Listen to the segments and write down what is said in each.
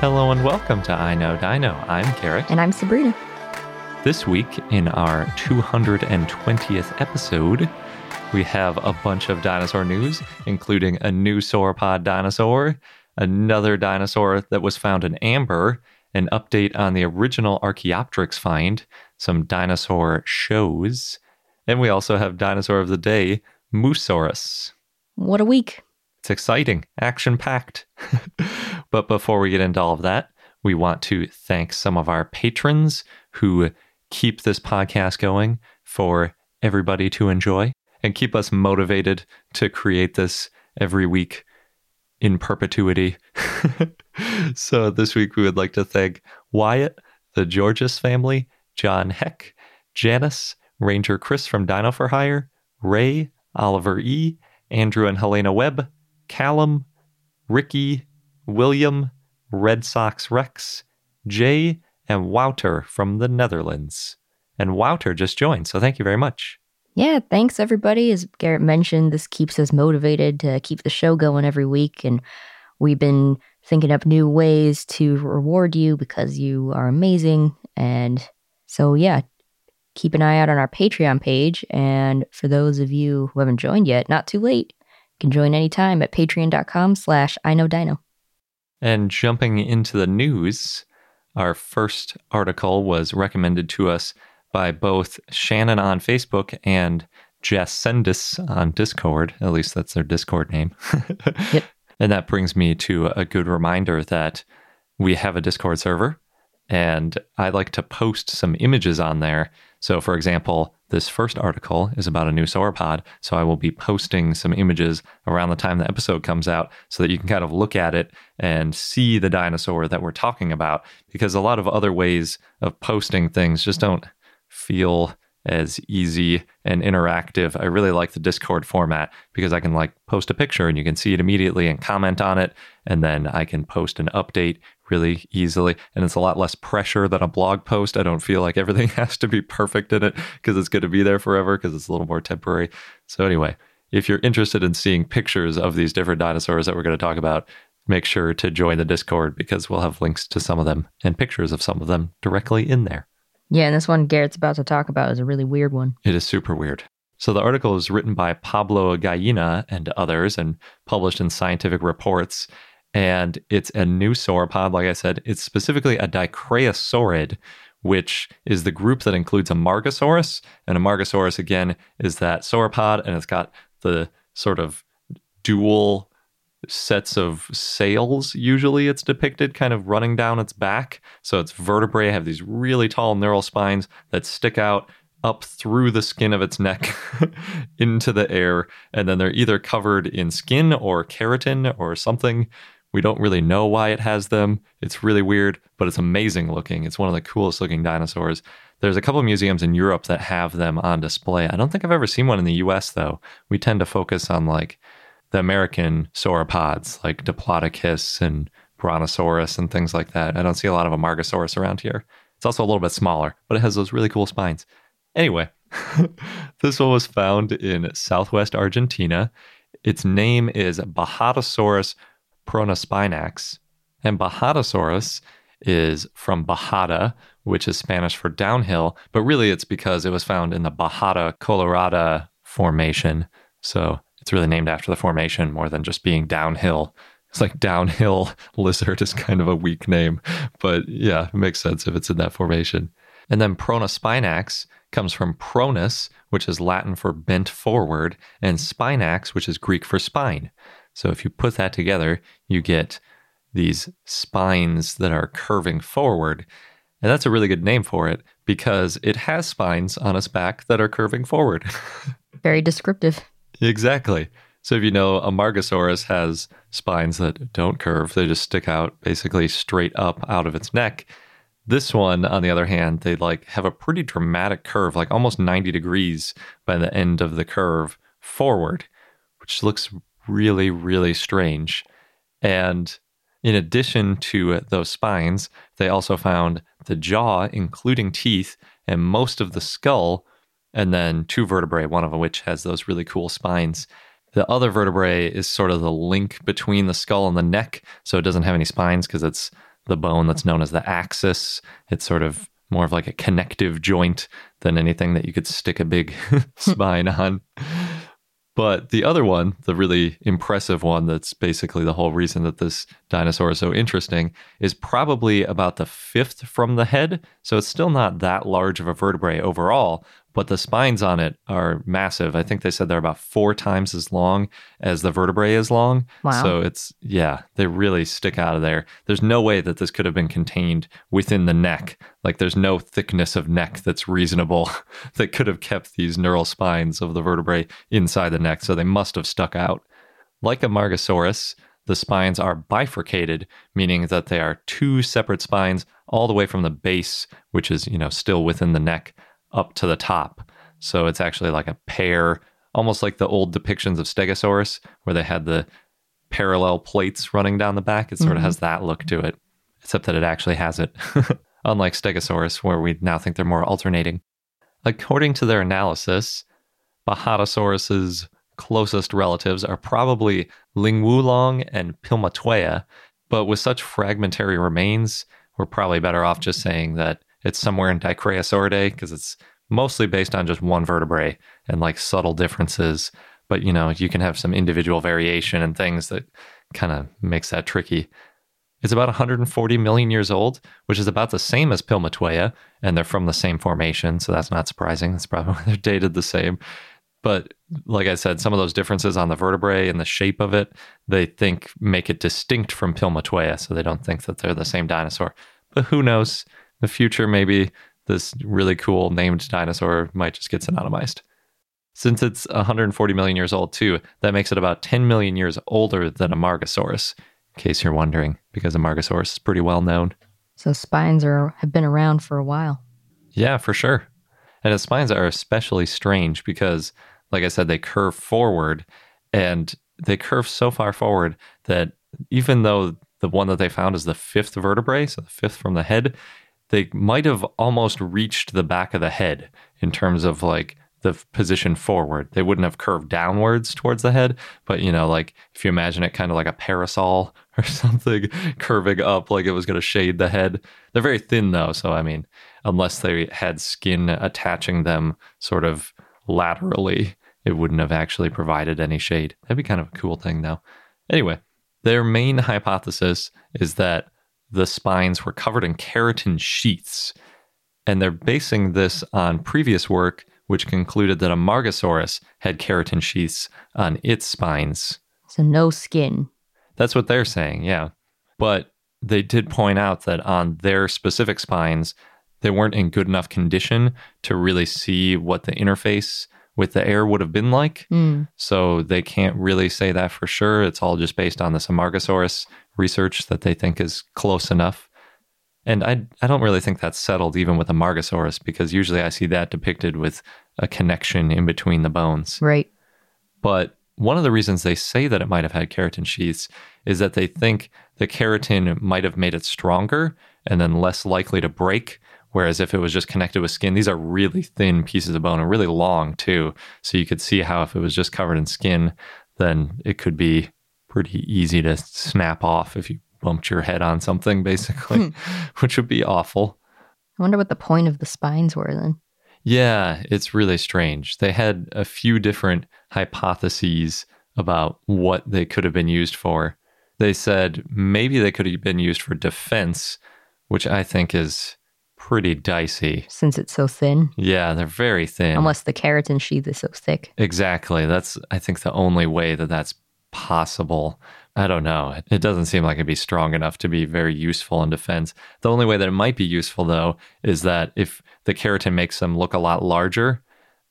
Hello and welcome to I Know Dino. I'm Garrett. And I'm Sabrina. This week, in our 220th episode, we have a bunch of dinosaur news, including a new sauropod dinosaur, another dinosaur that was found in amber, an update on the original Archaeopteryx find, some dinosaur shows, and we also have dinosaur of the day, Mussaurus. What a week. It's exciting, action packed. but before we get into all of that, we want to thank some of our patrons who keep this podcast going for everybody to enjoy and keep us motivated to create this every week in perpetuity. so this week we would like to thank Wyatt, the Georges family, John Heck, Janice, Ranger Chris from Dino for Hire, Ray, Oliver E, Andrew and Helena Webb, Callum, Ricky, William, Red Sox Rex, Jay, and Wouter from the Netherlands. And Wouter just joined, so thank you very much. Yeah, thanks everybody. As Garrett mentioned, this keeps us motivated to keep the show going every week. And we've been thinking up new ways to reward you because you are amazing. And so, yeah, keep an eye out on our Patreon page. And for those of you who haven't joined yet, not too late. You can join anytime at patreon.com slash I know dino. And jumping into the news, our first article was recommended to us by both Shannon on Facebook and Jess Sendis on Discord. At least that's their Discord name. Yep. And that brings me to a good reminder that we have a Discord server and I like to post some images on there. So, for example, this first article is about a new sauropod. So, I will be posting some images around the time the episode comes out so that you can kind of look at it and see the dinosaur that we're talking about. Because a lot of other ways of posting things just don't feel as easy and interactive. I really like the Discord format because I can like post a picture and you can see it immediately and comment on it. And then I can post an update really easily. And it's a lot less pressure than a blog post. I don't feel like everything has to be perfect in it because it's going to be there forever because it's a little more temporary. So, anyway, if you're interested in seeing pictures of these different dinosaurs that we're going to talk about, make sure to join the Discord because we'll have links to some of them and pictures of some of them directly in there. Yeah, and this one Garrett's about to talk about is a really weird one. It is super weird. So the article is written by Pablo Gallina and others and published in Scientific Reports. And it's a new sauropod, like I said. It's specifically a Dicraeosaurid, which is the group that includes Amargasaurus. And Amargasaurus, again, is that sauropod, and it's got the sort of dual sets of sails usually it's depicted kind of running down its back so its vertebrae have these really tall neural spines that stick out up through the skin of its neck into the air and then they're either covered in skin or keratin or something we don't really know why it has them it's really weird but it's amazing looking it's one of the coolest looking dinosaurs there's a couple museums in Europe that have them on display I don't think I've ever seen one in the US though we tend to focus on like the American sauropods like Diplodocus and Brontosaurus and things like that. I don't see a lot of Amargasaurus around here. It's also a little bit smaller, but it has those really cool spines. Anyway, this one was found in southwest Argentina. Its name is Bajadasaurus pronuspinax. And Bajadasaurus is from Bajada, which is Spanish for downhill, but really it's because it was found in the Bajada Colorada formation. So it's really named after the formation more than just being downhill. It's like downhill lizard is kind of a weak name, but yeah, it makes sense if it's in that formation. And then pronuspinax comes from pronus, which is Latin for bent forward, and spinax, which is Greek for spine. So if you put that together, you get these spines that are curving forward. And that's a really good name for it because it has spines on its back that are curving forward. Very descriptive. exactly. So if you know Amargasaurus has spines that don't curve, they just stick out basically straight up out of its neck. This one, on the other hand, they like have a pretty dramatic curve, like almost 90 degrees by the end of the curve forward, which looks really, really strange. And in addition to those spines, they also found the jaw, including teeth, and most of the skull, and then two vertebrae, one of which has those really cool spines. The other vertebrae is sort of the link between the skull and the neck, so it doesn't have any spines because it's the bone that's known as the axis. It's sort of more of like a connective joint than anything that you could stick a big spine on. But the other one, the really impressive one, that's basically the whole reason that this dinosaur is so interesting, is probably about the fifth from the head. So it's still not that large of a vertebrae overall, but the spines on it are massive. I think they said they're about four times as long as the vertebrae is long. Wow. So it's, yeah, they really stick out of there. There's no way that this could have been contained within the neck. Like there's no thickness of neck that's reasonable that could have kept these neural spines of the vertebrae inside the neck. So they must have stuck out. Like Amargasaurus, the spines are bifurcated, meaning that they are two separate spines all the way from the base, which is, you know, still within the neck, up to the top. So it's actually like a pair, almost like the old depictions of Stegosaurus, where they had the parallel plates running down the back. It sort of Mhm. has that look to it, except that it actually has it. Unlike Stegosaurus, where we now think they're more alternating. According to their analysis, Bajadasaurus's closest relatives are probably Lingwulong and Pilmatueia, but with such fragmentary remains, we're probably better off just saying that it's somewhere in Dicraeosauridae because it's mostly based on just one vertebrae and like subtle differences. But you know, you can have some individual variation and things that kind of makes that tricky. It's about 140 million years old, which is about the same as Pilmatueia, and they're from the same formation, so that's not surprising. That's probably why they're dated the same. But like I said, some of those differences on the vertebrae and the shape of it, they think make it distinct from Pilmatueia, so they don't think that they're the same dinosaur. But who knows? The future, maybe this really cool named dinosaur might just get synonymized. Since it's 140 million years old, too, that makes it about 10 million years older than Amargasaurus, in case you're wondering, because Amargasaurus is pretty well known. So spines are have been around for a while. Yeah, for sure. And its spines are especially strange because, like I said, they curve forward and they curve so far forward that even though the one that they found is the fifth vertebrae, so the fifth from the head, they might have almost reached the back of the head in terms of like the position forward. They wouldn't have curved downwards towards the head, but you know, like if you imagine it kind of like a parasol or something curving up like it was going to shade the head. They're very thin though, so I mean, unless they had skin attaching them sort of laterally, it wouldn't have actually provided any shade. That'd be kind of a cool thing though. Anyway, their main hypothesis is that the spines were covered in keratin sheaths. And they're basing this on previous work, which concluded that Amargasaurus had keratin sheaths on its spines. So no skin. That's what they're saying, yeah. But they did point out that on their specific spines, they weren't in good enough condition to really see what the interface with the air would have been like. Hmm. So they can't really say that for sure. It's all just based on this Amargasaurus research that they think is close enough. And I, I don't really think that's settled even with Amargasaurus because usually I see that depicted with a connection in between the bones. Right. But one of the reasons they say that it might have had keratin sheaths is that they think the keratin might have made it stronger and then less likely to break. Whereas if it was just connected with skin, these are really thin pieces of bone and really long too. So you could see how if it was just covered in skin, then it could be pretty easy to snap off if you bumped your head on something, basically, hmm. which would be awful. I wonder what the point of the spines were then. Yeah, it's really strange. They had a few different hypotheses about what they could have been used for. They said maybe they could have been used for defense, which I think is pretty dicey. Since it's so thin. Yeah, they're very thin. Unless the keratin sheath is so thick. Exactly. That's, I think, the only way that that's possible. I don't know. It doesn't seem like it'd be strong enough to be very useful in defense. The only way that it might be useful, though, is that if the keratin makes them look a lot larger,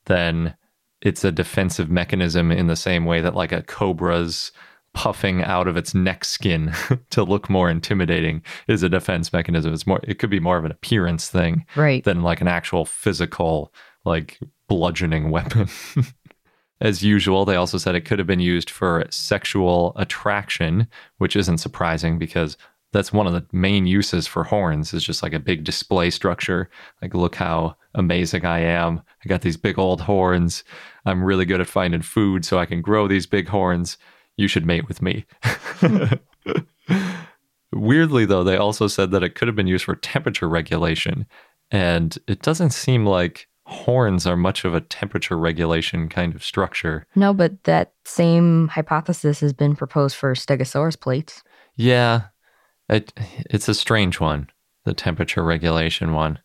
then it's a defensive mechanism in the same way that, like, a cobra's puffing out of its neck skin to look more intimidating is a defense mechanism. It's more it could be more of an appearance thing right. than like an actual physical like bludgeoning weapon. As usual, they also said it could have been used for sexual attraction, which isn't surprising because that's one of the main uses for horns is just like a big display structure. Like, look how amazing I am. I got these big old horns. I'm really good at finding food, so I can grow these big horns you should mate with me. Weirdly, though, they also said that it could have been used for temperature regulation. And it doesn't seem like horns are much of a temperature regulation kind of structure. No, but that same hypothesis has been proposed for Stegosaurus plates. Yeah, it, it's a strange one, the temperature regulation one.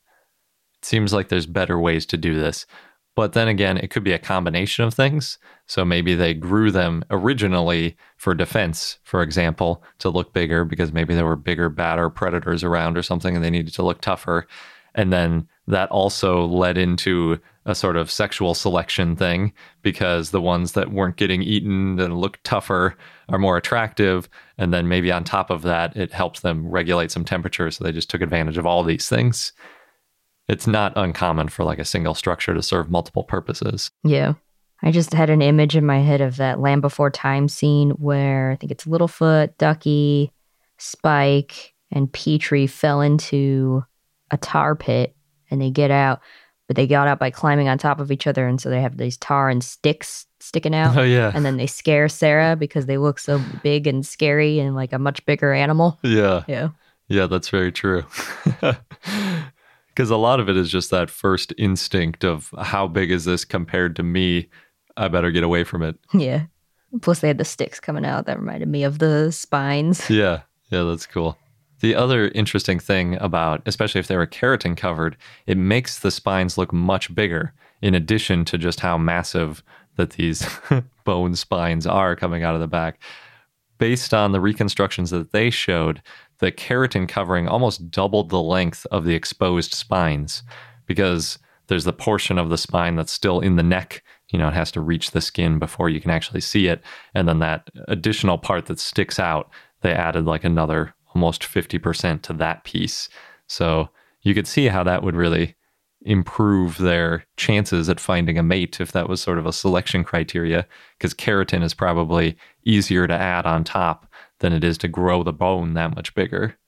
It seems like there's better ways to do this. But then again, it could be a combination of things. So maybe they grew them originally for defense, for example, to look bigger because maybe there were bigger, badder predators around or something and they needed to look tougher. And then that also led into a sort of sexual selection thing because the ones that weren't getting eaten and looked tougher are more attractive. And then maybe on top of that, it helps them regulate some temperature. So they just took advantage of all these things it's not uncommon for like a single structure to serve multiple purposes. Yeah. I just had an image in my head of that Land Before Time scene where I think it's Littlefoot, Ducky, Spike, and Petrie fell into a tar pit and they get out, but they got out by climbing on top of each other. And so they have these tar and sticks sticking out. Oh, yeah. And then they scare Sarah because they look so big and scary and like a much bigger animal. Yeah. Yeah. Yeah, that's very true. because a lot of it is just that first instinct of how big is this compared to me? I better get away from it. Yeah. Plus, they had the sticks coming out that reminded me of the spines. Yeah. Yeah, that's cool. The other interesting thing about, especially if they were keratin covered, it makes the spines look much bigger, in addition to just how massive that these bone spines are coming out of the back. Based on the reconstructions that they showed, the keratin covering almost doubled the length of the exposed spines because there's the portion of the spine that's still in the neck. You know, it has to reach the skin before you can actually see it. And then that additional part that sticks out, they added like another almost 50% to that piece. So you could see how that would really improve their chances at finding a mate if that was sort of a selection criteria, because keratin is probably easier to add on top than it is to grow the bone that much bigger.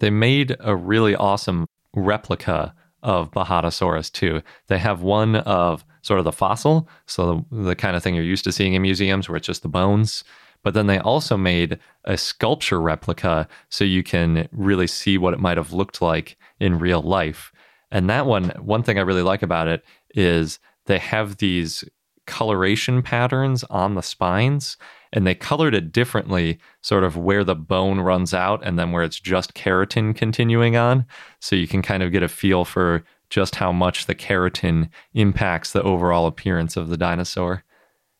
They made a really awesome replica of Bajadasaurus too. They have one of sort of the fossil, so the, the, kind of thing you're used to seeing in museums where it's just the bones. But then they also made a sculpture replica so you can really see what it might have looked like in real life. And that one, one thing I really like about it is they have these coloration patterns on the spines and they colored it differently, sort of where the bone runs out and then where it's just keratin continuing on. So you can kind of get a feel for just how much the keratin impacts the overall appearance of the dinosaur.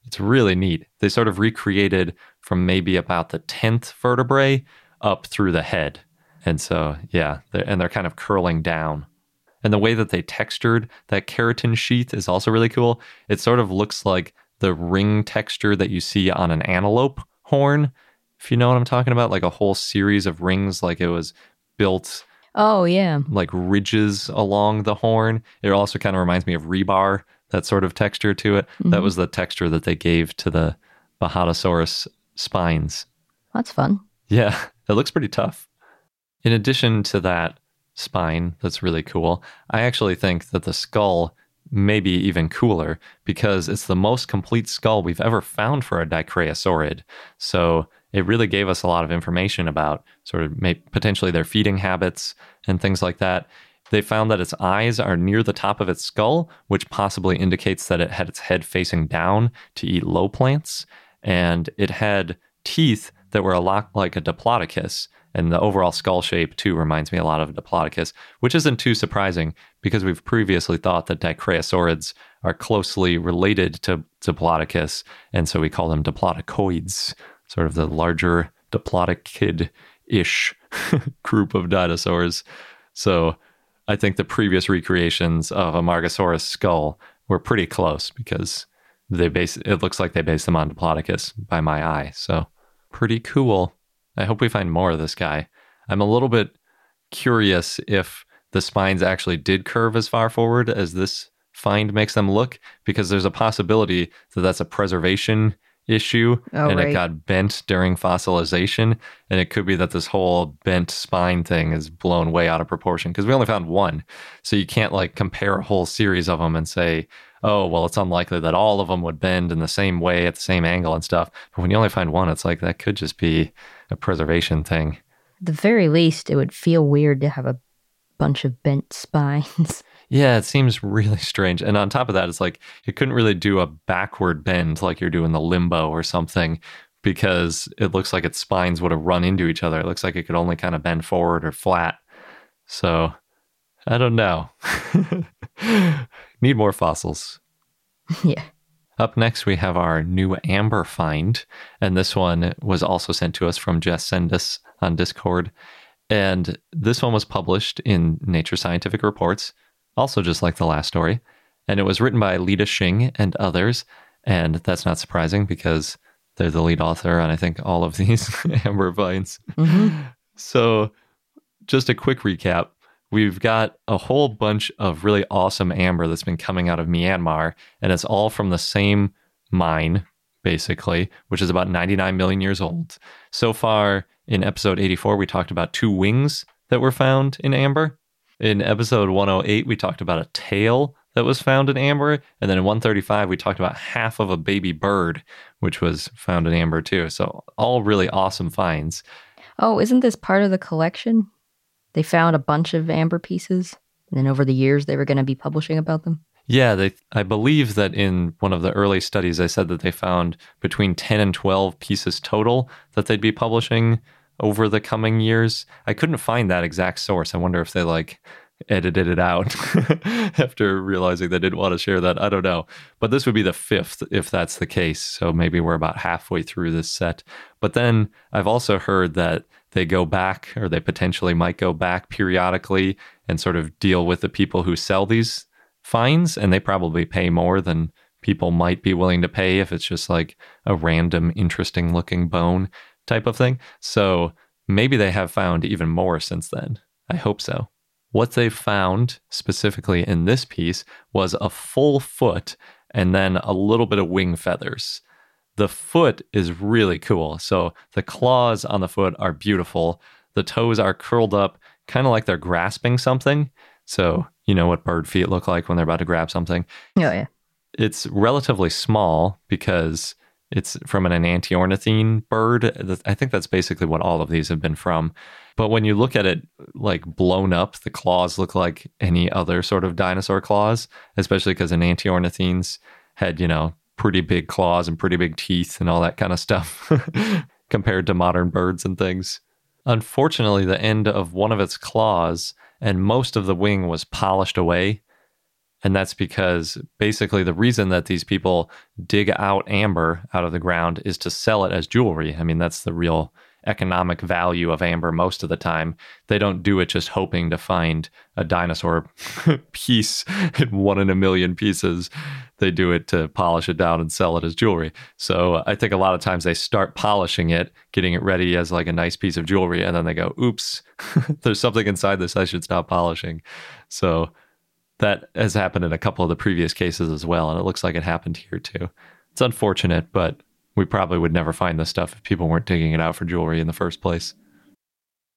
It's really neat. They sort of recreated from maybe about the 10th vertebrae up through the head. And so, yeah, they're, and they're kind of curling down. And the way that they textured that keratin sheath is also really cool. It sort of looks like the ring texture that you see on an antelope horn, if you know what I'm talking about, like a whole series of rings, like it was built. Oh, yeah. Like ridges along the horn. It also kind of reminds me of rebar, that sort of texture to it. Mm-hmm. That was the texture that they gave to the Bajadasaurus spines. That's fun. Yeah, it looks pretty tough. In addition to that spine, that's really cool. I actually think that the skull maybe even cooler because it's the most complete skull we've ever found for a dicraeosaurid. So it really gave us a lot of information about sort of potentially their feeding habits and things like that. They found that its eyes are near the top of its skull, which possibly indicates that it had its head facing down to eat low plants. And it had teeth that were a lot like a Diplodocus. And the overall skull shape, too, reminds me a lot of Diplodocus, which isn't too surprising because we've previously thought that Dicraeosaurids are closely related to Diplodocus. And so we call them Diplodocoids, sort of the larger Diplodocid ish group of dinosaurs. So I think the previous recreations of Amargasaurus skull were pretty close because they base it looks like they based them on Diplodocus by my eye. So pretty cool. I hope we find more of this guy. I'm a little bit curious if the spines actually did curve as far forward as this find makes them look, because there's a possibility that that's a preservation issue Oh, and it got bent during fossilization. And it could be that this whole bent spine thing is blown way out of proportion because we only found one. So you can't like compare a whole series of them and say, oh, well, it's unlikely that all of them would bend in the same way at the same angle and stuff. But when you only find one, it's like that could just be a preservation thing. At the very least, it would feel weird to have a bunch of bent spines. Yeah, it seems really strange. And on top of that, it's like you couldn't really do a backward bend like you're doing the limbo or something because it looks like its spines would have run into each other. It looks like it could only kind of bend forward or flat. So I don't know. Need more fossils. yeah. Up next, we have our new amber find. And this one was also sent to us from Jess Sendus on Discord. And this one was published in Nature Scientific Reports, also just like the last story. And it was written by Lida Xing and others. And that's not surprising because they're the lead author on, I think, all of these amber finds. Mhm. So, just a quick recap. We've got a whole bunch of really awesome amber that's been coming out of Myanmar, and it's all from the same mine, basically, which is about 99 million years old. So far, in episode 84, we talked about two wings that were found in amber. In episode 108, we talked about a tail that was found in amber. And then in 135, we talked about half of a baby bird, which was found in amber too. So, all really awesome finds. Oh, isn't this part of the collection? They found a bunch of amber pieces, and then over the years they were going to be publishing about them. Yeah, they I believe that in one of the early studies they said that they found between 10 and 12 pieces total that they'd be publishing over the coming years. I couldn't find that exact source. I wonder if they like edited it out after realizing they didn't want to share that. I don't know. But this would be the fifth if that's the case. So maybe we're about halfway through this set. But then I've also heard that they go back or they potentially might go back periodically and sort of deal with the people who sell these fines and they probably pay more than people might be willing to pay if it's just like a random interesting looking bone type of thing. So maybe they have found even more since then. I hope so. What they found specifically in this piece was a full foot and then a little bit of wing feathers. The foot is really cool. So the claws on the foot are beautiful. The toes are curled up, kind of like they're grasping something. So, you know what bird feet look like when they're about to grab something. Oh yeah. It's relatively small because it's from an enantiornithine bird. I think that's basically what all of these have been from. But when you look at it like blown up, the claws look like any other sort of dinosaur claws, especially because enantiornithines had, you know, pretty big claws and pretty big teeth and all that kind of stuff compared to modern birds and things. Unfortunately, the end of one of its claws and most of the wing was polished away. And that's because basically the reason that these people dig out amber out of the ground is to sell it as jewelry. I mean, that's the real economic value of amber most of the time. They don't do it just hoping to find a dinosaur piece in one in a million pieces. They do it to polish it down and sell it as jewelry. So uh, I think a lot of times they start polishing it, getting it ready as like a nice piece of jewelry, and then they go, oops, there's something inside this I should stop polishing. So that has happened in a couple of the previous cases as well, and it looks like it happened here too. It's unfortunate, but we probably would never find this stuff if people weren't digging it out for jewelry in the first place.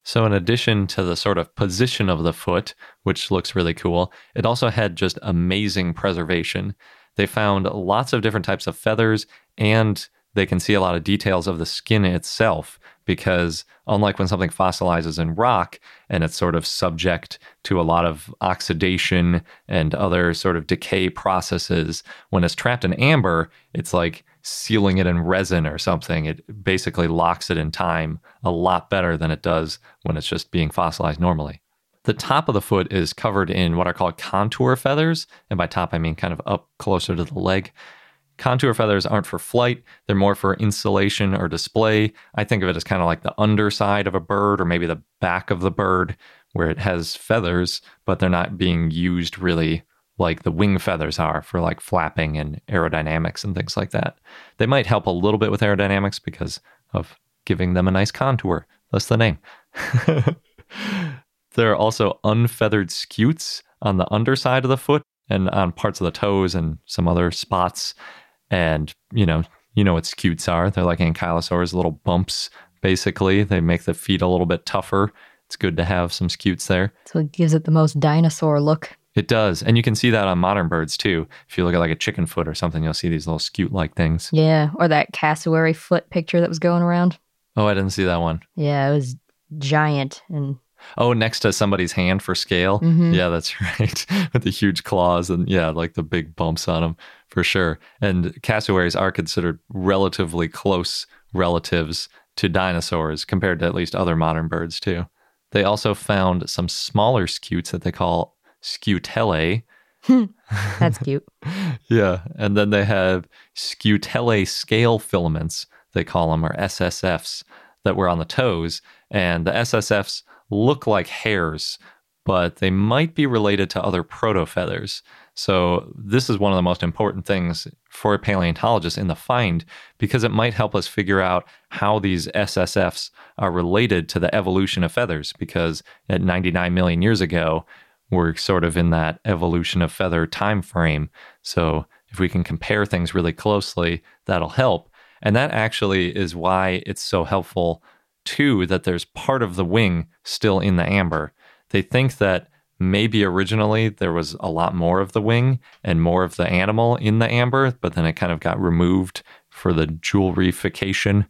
So, in addition to the sort of position of the foot, which looks really cool, it also had just amazing preservation. They found lots of different types of feathers, and they can see a lot of details of the skin itself, because unlike when something fossilizes in rock and it's sort of subject to a lot of oxidation and other sort of decay processes, when it's trapped in amber, it's like sealing it in resin or something. It basically locks it in time a lot better than it does when it's just being fossilized normally. The top of the foot is covered in what are called contour feathers. And by top, I mean kind of up closer to the leg. Contour feathers aren't for flight, they're more for insulation or display. I think of it as kind of like the underside of a bird or maybe the back of the bird where it has feathers, but they're not being used really like the wing feathers are for like flapping and aerodynamics and things like that. They might help a little bit with aerodynamics because of giving them a nice contour. That's the name. there are also unfeathered scutes on the underside of the foot and on parts of the toes and some other spots. And, you know, you know what scutes are. They're like ankylosaurs, little bumps, basically. They make the feet a little bit tougher. It's good to have some scutes there. So it gives it the most dinosaur look. It does. And you can see that on modern birds too. If you look at like a chicken foot or something, you'll see these little scute like things. Yeah. Or that cassowary foot picture that was going around. Oh, I didn't see that one. Yeah, it was giant and Oh, next to somebody's hand for scale. Mhm. Yeah, that's right. With the huge claws and yeah, like the big bumps on them for sure. And cassowaries are considered relatively close relatives to dinosaurs compared to at least other modern birds too. They also found some smaller scutes that they call scutellae. that's cute. yeah, and then they have scutellae scale filaments, they call them, or SSFs, that were on the toes. And the SSFs look like hairs, but they might be related to other proto feathers. So, this is one of the most important things for paleontologists in the find because it might help us figure out how these SSFs are related to the evolution of feathers. Because at 99 million years ago, we're sort of in that evolution of feather time frame. So, if we can compare things really closely, that'll help. And that actually is why it's so helpful, too, that there's part of the wing still in the amber. They think that maybe originally there was a lot more of the wing and more of the animal in the amber, but then it kind of got removed for the jewelryfication.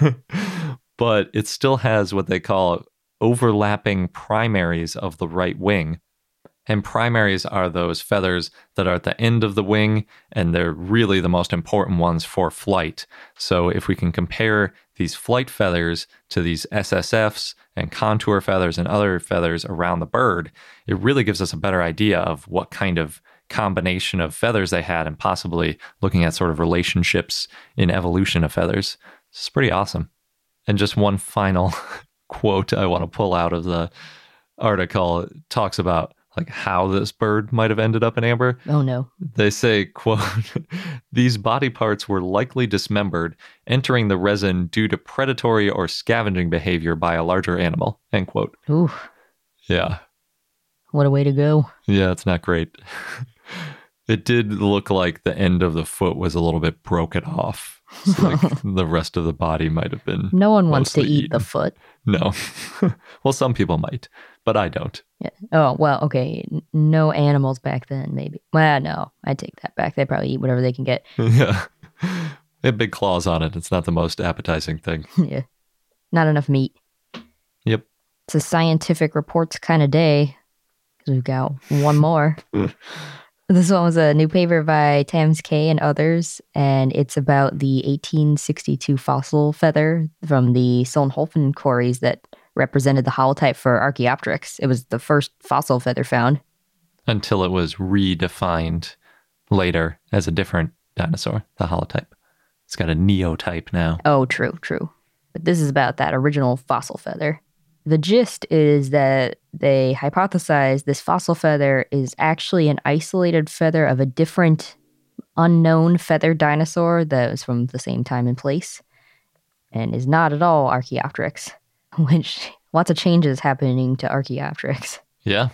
but it still has what they call overlapping primaries of the right wing. And primaries are those feathers that are at the end of the wing, and they're really the most important ones for flight. So, if we can compare these flight feathers to these SSFs and contour feathers and other feathers around the bird, it really gives us a better idea of what kind of combination of feathers they had, and possibly looking at sort of relationships in evolution of feathers. It's pretty awesome. And just one final quote I want to pull out of the article talks about like how this bird might have ended up in amber. Oh no. They say, quote, these body parts were likely dismembered, entering the resin due to predatory or scavenging behavior by a larger animal, end quote. Ooh, Yeah. what a way to go. Yeah, it's not great. it did look like the end of the foot was a little bit broken off. So, like the rest of the body might have been No one wants to eat the foot. no. well, some people might, but I don't. Yeah. Oh, well, okay. No animals back then, maybe. Well, no, I take that back. They probably eat whatever they can get. yeah. They have big claws on it. It's not the most appetizing thing. yeah. Not enough meat. Yep. It's a scientific reports kind of day because we've got one more. this one was a new paper by Thomas Kaye and others, and it's about the 1862 fossil feather from the Solnhofen quarries that represented the holotype for Archaeopteryx. It was the first fossil feather found. Until it was redefined later as a different dinosaur, the holotype. It's got a neotype now. Oh, true, true. But this is about that original fossil feather. The gist is that they hypothesize this fossil feather is actually an isolated feather of a different unknown feather dinosaur that was from the same time and place and is not at all Archaeopteryx, which lots of changes happening to Archaeopteryx. Yeah.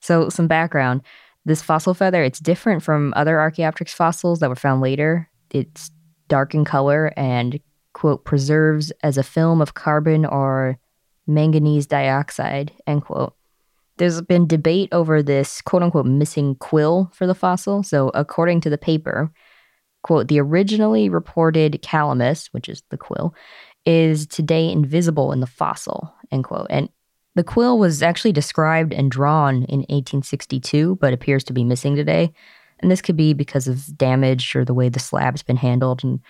So, some background. This fossil feather, it's different from other Archaeopteryx fossils that were found later. It's dark in color and, quote, preserves as a film of carbon or manganese dioxide, end quote. There's been debate over this, quote unquote, missing quill for the fossil. So, according to the paper, quote, the originally reported calamus, which is the quill, is today invisible in the fossil, end quote. And the quill was actually described and drawn in 1862, but appears to be missing today. And this could be because of damage or the way the slab's been handled. And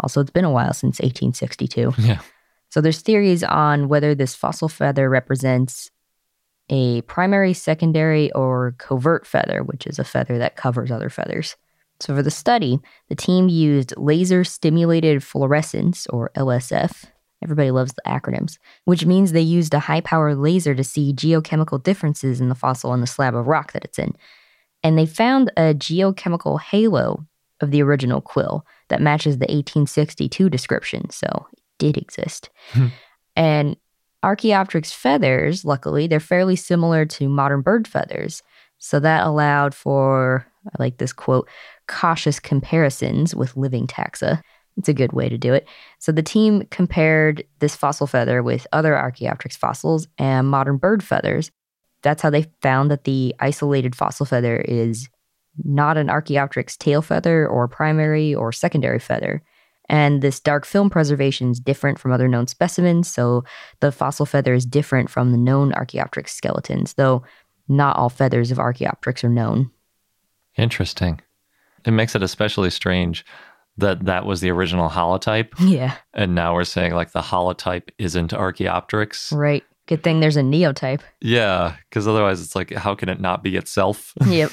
also, it's been a while since 1862. Yeah. So there's theories on whether this fossil feather represents a primary, secondary, or covert feather, which is a feather that covers other feathers. So for the study, the team used laser stimulated fluorescence, or LSF. Everybody loves the acronyms, which means they used a high power laser to see geochemical differences in the fossil and the slab of rock that it's in. And they found a geochemical halo of the original quill that matches the 1862 description. So it did exist. Hmm. and Archaeopteryx feathers, luckily, they're fairly similar to modern bird feathers. So that allowed for, I like this quote, cautious comparisons with living taxa. It's a good way to do it. So the team compared this fossil feather with other Archaeopteryx fossils and modern bird feathers. That's how they found that the isolated fossil feather is not an Archaeopteryx tail feather or primary or secondary feather. And this dark film preservation is different from other known specimens, so the fossil feather is different from the known Archaeopteryx skeletons, though not all feathers of Archaeopteryx are known. Interesting. It makes it especially strange that that was the original holotype. Yeah. And now we're saying like the holotype isn't Archaeopteryx. Right. Good thing there's a neotype. Yeah, because otherwise it's like, how can it not be itself? Yep.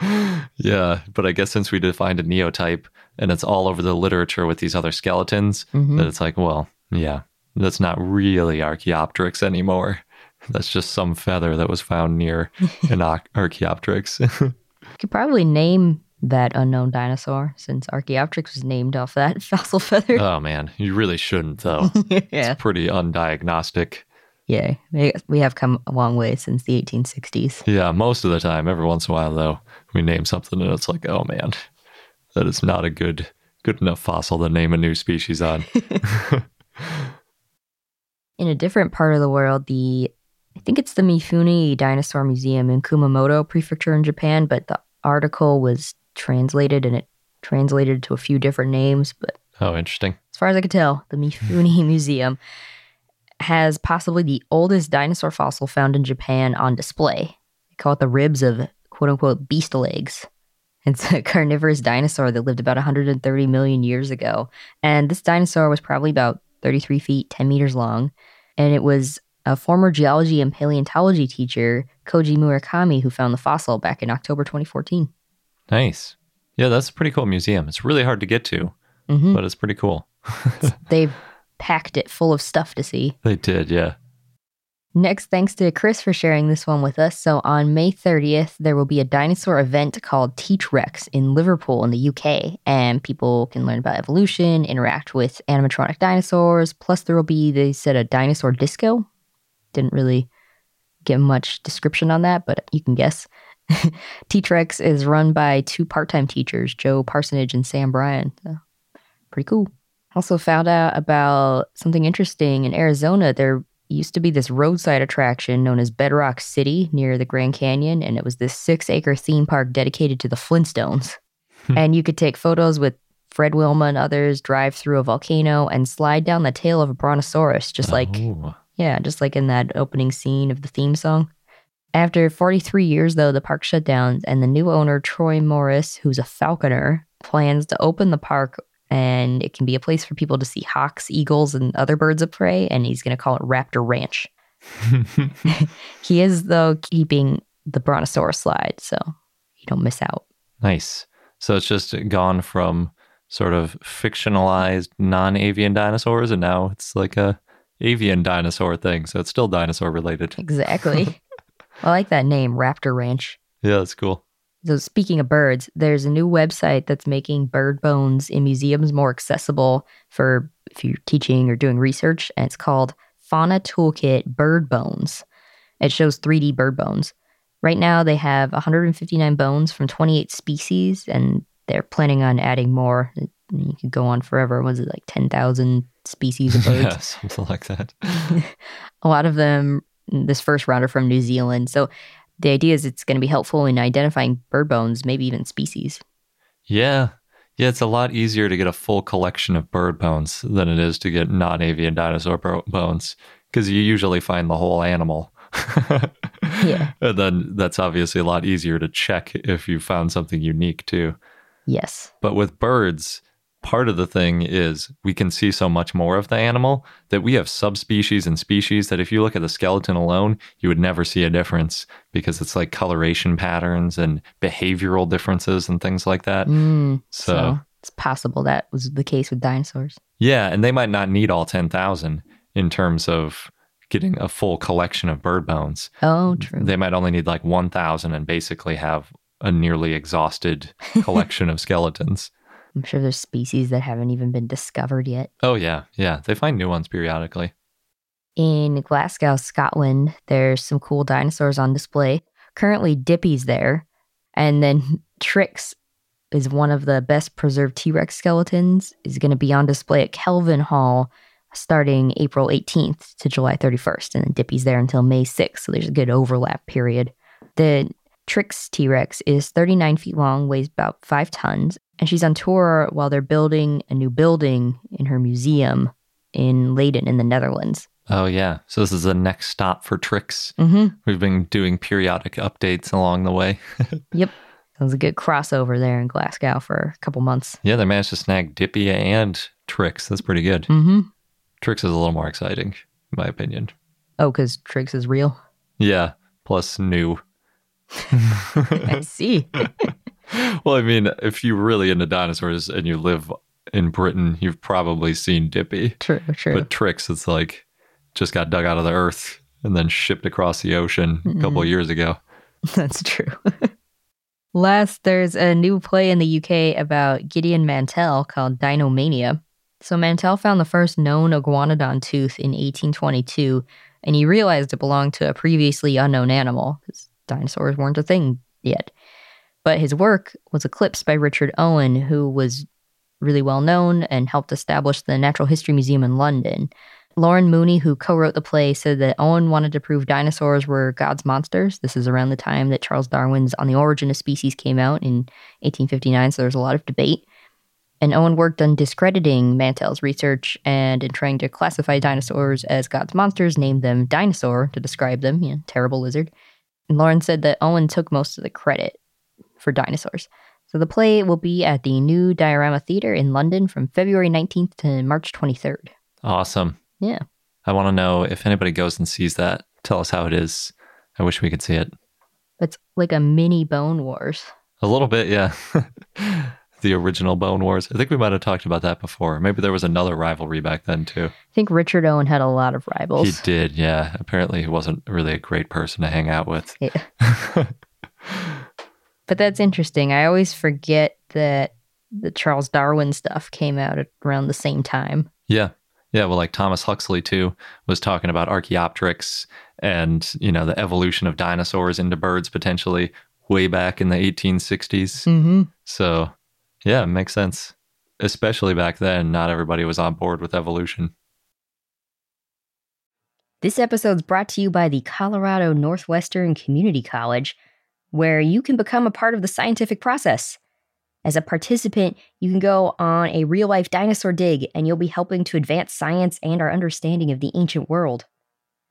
yeah, but I guess since we defined a neotype and it's all over the literature with these other skeletons, Mhm. that it's like, well, yeah, that's not really Archaeopteryx anymore. That's just some feather that was found near an Archaeopteryx. Could probably name that unknown dinosaur since Archaeopteryx was named off that fossil feather. oh man, you really shouldn't though. yeah. Pretty undiagnostic. Yeah. We- We have come a long way since the 1860s. Yeah, most of the time. Every once in a while, though, we name something and it's like, oh man, that is not a good good enough fossil to name a new species on. In a different part of the world, the I think it's the Mifune Dinosaur Museum in Kumamoto Prefecture in Japan, but the article was translated and it translated to a few different names, but oh, interesting. as far as I could tell, the Mifune Museum has possibly the oldest dinosaur fossil found in Japan on display. They call it the ribs of quote unquote beast legs. It's a carnivorous dinosaur that lived about 130 million years ago. And this dinosaur was probably about 33 feet, 10 meters long. And it was a former geology and paleontology teacher, Koji Murakami, who found the fossil back in October 2014. Nice. Yeah, that's a pretty cool museum. It's really hard to get to, Mhm. but it's pretty cool. They've packed it full of stuff to see. They did, yeah. Next, thanks to Chris for sharing this one with us. So, on May 30th, there will be a dinosaur event called Teach Rex in Liverpool in the UK, and people can learn about evolution, interact with animatronic dinosaurs. Plus, there will be, they said, a dinosaur disco. Didn't really give much description on that, but you can guess. T-Trex is run by two part time teachers, Joe Parsonage and Sam Bryan. So, pretty cool. Also, found out about something interesting in Arizona. There used to be this roadside attraction known as Bedrock City near the Grand Canyon, and it was this six acre theme park dedicated to the Flintstones. Hmm. and you could take photos with Fred Wilma and others, drive through a volcano, and slide down the tail of a brontosaurus, just like, Oh, yeah, just like in that opening scene of the theme song. After 43 years, though, the park shut down, and the new owner, Troy Morris, who's a falconer, plans to open the park and it can be a place for people to see hawks, eagles, and other birds of prey. And he's going to call it Raptor Ranch. He is, though, keeping the Brontosaurus slide, so you don't miss out. nice. So it's just gone from sort of fictionalized non-avian dinosaurs, and now it's like a avian dinosaur thing. So it's still dinosaur related. Exactly. I like that name, Raptor Ranch. Yeah, that's cool. So, speaking of birds, there's a new website that's making bird bones in museums more accessible for if you're teaching or doing research, and it's called Fauna Toolkit Bird Bones. It shows 3D bird bones. Right now, they have 159 bones from 28 species, and they're planning on adding more. You could go on forever. Was it like 10,000 species of birds? yeah, something like that. a lot of them this first round are from New Zealand. So the idea is it's going to be helpful in identifying bird bones, maybe even species. Yeah. Yeah, it's a lot easier to get a full collection of bird bones than it is to get non avian dinosaur bo- bones because you usually find the whole animal. Yeah. And then that's obviously a lot easier to check if you found something unique too. Yes. But with birds, part of the thing is we can see so much more of the animal that we have subspecies and species that if you look at the skeleton alone, you would never see a difference because it's like coloration patterns and behavioral differences and things like that. Mm, So- so it's possible that was the case with dinosaurs. Yeah, and they might not need all 10,000 in terms of getting a full collection of bird bones. Oh, true. They might only need like 1,000 and basically have a nearly exhausted collection of skeletons. I'm sure there's species that haven't even been discovered yet. Oh, yeah. Yeah. They find new ones periodically. In Glasgow, Scotland, there's some cool dinosaurs on display. Currently, Dippy's there. And then Trix is one of the best preserved T Rex skeletons, is going to be on display at Kelvin Hall starting April 18th to July 31st. And then Dippy's there until May 6th. So there's a good overlap period. The Trix T Rex is 39 feet long, weighs about five tons, and she's on tour while they're building a new building in her museum in Leiden in the Netherlands. Oh, yeah. So this is the next stop for Trix. Mm-hmm. We've been doing periodic updates along the way. Yep. It was a good crossover there in Glasgow for a couple months. Yeah, they managed to snag Dippy and Trix. That's pretty good. Mm-hmm. Trix is a little more exciting, in my opinion. Oh, because Trix is real. Yeah. Plus new. I see. well, I mean, if you're really into dinosaurs and you live in Britain, you've probably seen Dippy. true, true. But Trix, it's like just got dug out of the earth and then shipped across the ocean a mm-hmm. couple of years ago. That's true. Last, there's a new play in the UK about Gideon Mantell called Dinomania. So Mantell found the first known iguanodon tooth in 1822, and he realized it belonged to a previously unknown animal, dinosaurs weren't a thing yet. But his work was eclipsed by Richard Owen, who was really well known and helped establish the Natural History Museum in London. Lauren Mooney, who co wrote the play, said that Owen wanted to prove dinosaurs were God's monsters. This is around the time that Charles Darwin's On the Origin of Species came out in 1859, so there's a lot of debate. And Owen worked on discrediting Mantell's research and in trying to classify dinosaurs as God's monsters, named them dinosaur to describe them, you know, terrible lizard. And Lauren said that Owen took most of the credit for dinosaurs. So the play will be at the new Diorama Theatre in London from February 19th to March 23rd. Awesome. Yeah. I want to know if anybody goes and sees that. Tell us how it is. I wish we could see it. It's like a mini Bone Wars. A little bit, yeah. the original Bone Wars. I think we might have talked about that before. Maybe there was another rivalry back then too. I think Richard Owen had a lot of rivals. He did, yeah. Apparently, he wasn't really a great person to hang out with. Yeah. But that's interesting. I always forget that the Charles Darwin stuff came out at around the same time. Yeah. Yeah. Well, like Thomas Huxley, too, was talking about Archaeopteryx and, you know, the evolution of dinosaurs into birds potentially way back in the 1860s. Mm-hmm. So, yeah, makes sense. Especially back then, not everybody was on board with evolution. This episode's brought to you by the Colorado Northwestern Community College, where you can become a part of the scientific process. As a participant, you can go on a real life dinosaur dig and you'll be helping to advance science and our understanding of the ancient world.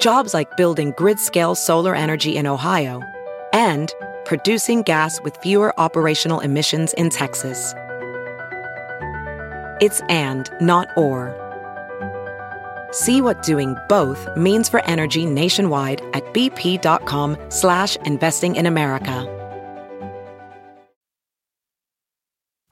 Jobs like building grid scale solar energy in Ohio and producing gas with fewer operational emissions in Texas. It's and, not or. See what doing both means for energy nationwide at bp.com slash investing in America.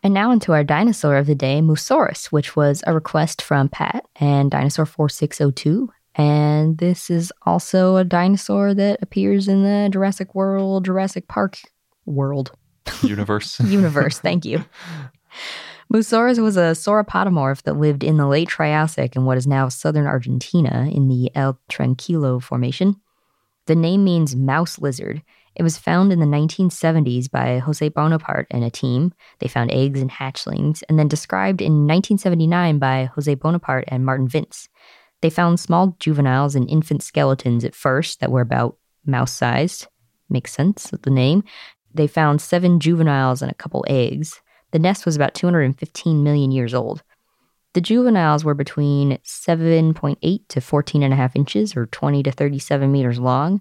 And now into our dinosaur of the day, Mussaurus, which was a request from Pat and Dinosaur 4602. And this is also a dinosaur that appears in the Jurassic World, Jurassic Park world. Universe. Universe, thank you. Mussaurus was a sauropodomorph that lived in the late Triassic in what is now southern Argentina in the El Tranquilo Formation. The name means mouse lizard. It was found in the 1970s by Jose Bonaparte and a team. They found eggs and hatchlings, and then described in 1979 by Jose Bonaparte and Martin Vince. They found small juveniles and infant skeletons at first that were about mouse sized. Makes sense with the name. They found seven juveniles and a couple eggs. The nest was about 215 million years old. The juveniles were between 7.8 to 14.5 inches or 20 to 37 meters long.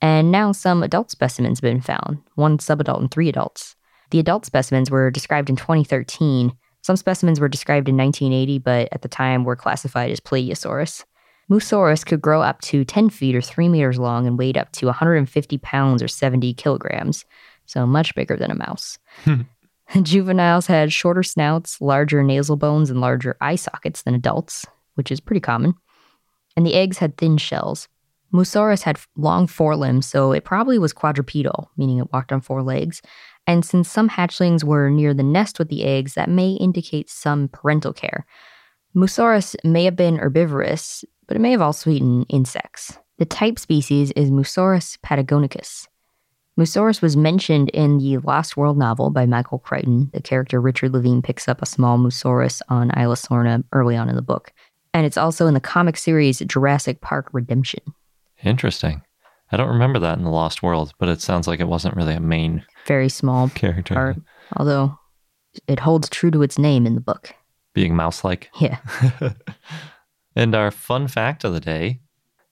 And now some adult specimens have been found one subadult and three adults. The adult specimens were described in 2013. Some specimens were described in 1980, but at the time were classified as Plateosaurus. Mussaurus could grow up to 10 feet or 3 meters long and weighed up to 150 pounds or 70 kilograms, so much bigger than a mouse. Juveniles had shorter snouts, larger nasal bones, and larger eye sockets than adults, which is pretty common. And the eggs had thin shells. Mussaurus had long forelimbs, so it probably was quadrupedal, meaning it walked on four legs. And since some hatchlings were near the nest with the eggs, that may indicate some parental care. Mussaurus may have been herbivorous, but it may have also eaten insects. The type species is Mussaurus patagonicus. Mussaurus was mentioned in the Lost World novel by Michael Crichton. The character Richard Levine picks up a small Mussaurus on Isla Sorna early on in the book. And it's also in the comic series Jurassic Park Redemption. Interesting. I don't remember that in the Lost World, but it sounds like it wasn't really a main Very small character. part, although it holds true to its name in the book. Being mouse like. Yeah. and our fun fact of the day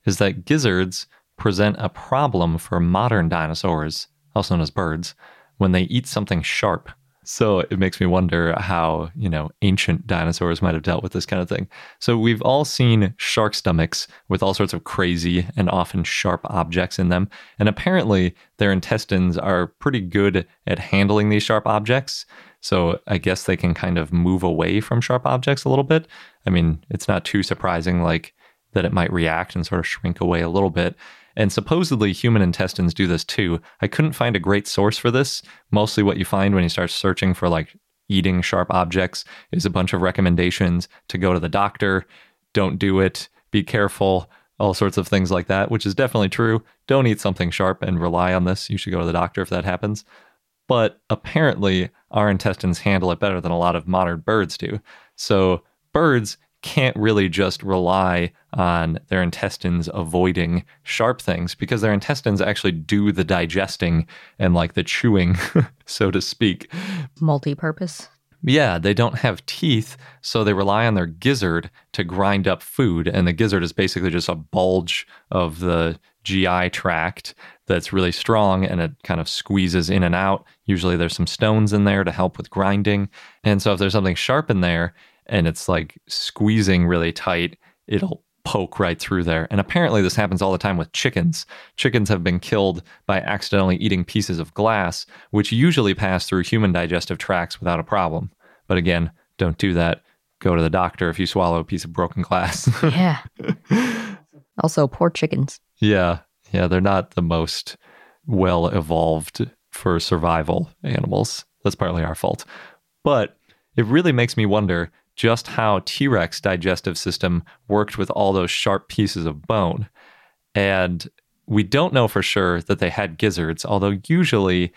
is that gizzards present a problem for modern dinosaurs, also known as birds, when they eat something sharp. So it makes me wonder how, you know, ancient dinosaurs might have dealt with this kind of thing. So we've all seen shark stomachs with all sorts of crazy and often sharp objects in them. And apparently their intestines are pretty good at handling these sharp objects. So I guess they can kind of move away from sharp objects a little bit. I mean, it's not too surprising like that it might react and sort of shrink away a little bit. And supposedly human intestines do this too. I couldn't find a great source for this. Mostly what you find when you start searching for like eating sharp objects is a bunch of recommendations to go to the doctor, don't do it, be careful, all sorts of things like that, which is definitely true. Don't eat something sharp and rely on this. You should go to the doctor if that happens. But apparently, our intestines handle it better than a lot of modern birds do. So, birds can't really just rely on their intestines avoiding sharp things because their intestines actually do the digesting and like the chewing, so to speak. Multi purpose. Yeah, they don't have teeth, so they rely on their gizzard to grind up food. And the gizzard is basically just a bulge of the GI tract that's really strong and it kind of squeezes in and out. Usually there's some stones in there to help with grinding. And so if there's something sharp in there, and it's like squeezing really tight, it'll poke right through there. And apparently, this happens all the time with chickens. Chickens have been killed by accidentally eating pieces of glass, which usually pass through human digestive tracts without a problem. But again, don't do that. Go to the doctor if you swallow a piece of broken glass. yeah. Also, poor chickens. Yeah. Yeah. They're not the most well evolved for survival animals. That's partly our fault. But it really makes me wonder just how T Rex digestive system worked with all those sharp pieces of bone. And we don't know for sure that they had gizzards, although usually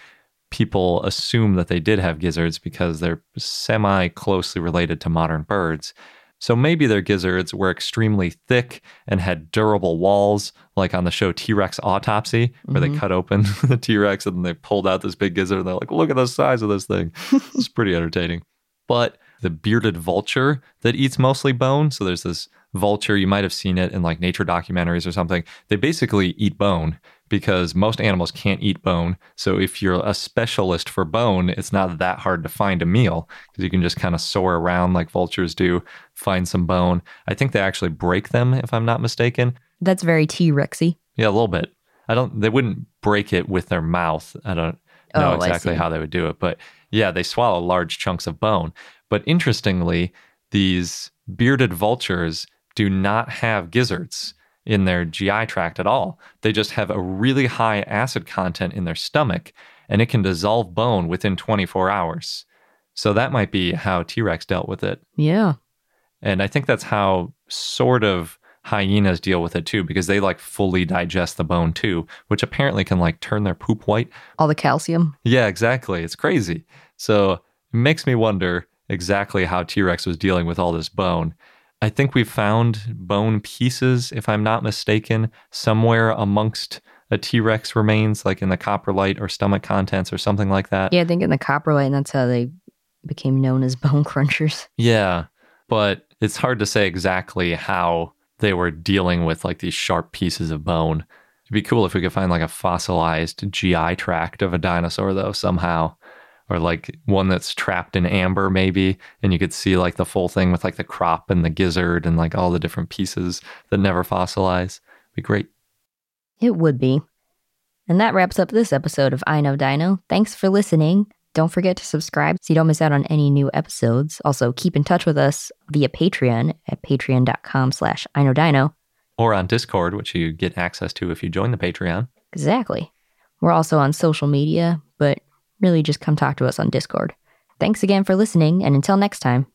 people assume that they did have gizzards because they're semi closely related to modern birds. So maybe their gizzards were extremely thick and had durable walls, like on the show T Rex Autopsy, where Mhm. they cut open the T Rex and they pulled out this big gizzard and they're like, look at the size of this thing. it's pretty entertaining. But the bearded vulture that eats mostly bone, so there's this vulture, you might have seen it in like nature documentaries or something. They basically eat bone because most animals can't eat bone. So if you're a specialist for bone, it's not that hard to find a meal because you can just kind of soar around like vultures do, find some bone. I think they actually break them, if I'm not mistaken. That's very T Rexy. Yeah, a little bit. I don't. They wouldn't break it with their mouth. I don't know Oh, exactly how they would do it, but yeah, they swallow large chunks of bone. But interestingly, these bearded vultures do not have gizzards in their GI tract at all. They just have a really high acid content in their stomach, and it can dissolve bone within 24 hours. So that might be how T Rex dealt with it. Yeah. And I think that's how sort of hyenas deal with it too, because they like fully digest the bone too, which apparently can like turn their poop white. All the calcium. Yeah, exactly. It's crazy. So it makes me wonder exactly how T Rex was dealing with all this bone. I think we found bone pieces, if I'm not mistaken, somewhere amongst a T Rex remains, like in the coprolite or stomach contents or something like that. Yeah, I think in the coprolite, and that's how they became known as bone crunchers. Yeah, but it's hard to say exactly how they were dealing with like these sharp pieces of bone. It'd be cool if we could find like a fossilized GI tract of a dinosaur though somehow or like one that's trapped in amber maybe and you could see like the full thing with like the crop and the gizzard and like all the different pieces that never fossilize. It'd Be great. It would be. And that wraps up this episode of I Know Dino. Thanks for listening. Don't forget to subscribe so you don't miss out on any new episodes. Also, keep in touch with us via Patreon at patreon.com slash I Know Dino. Or on Discord, which you get access to if you join the Patreon. Exactly. We're also on social media, but really just come talk to us on Discord. Thanks again for listening, and until next time.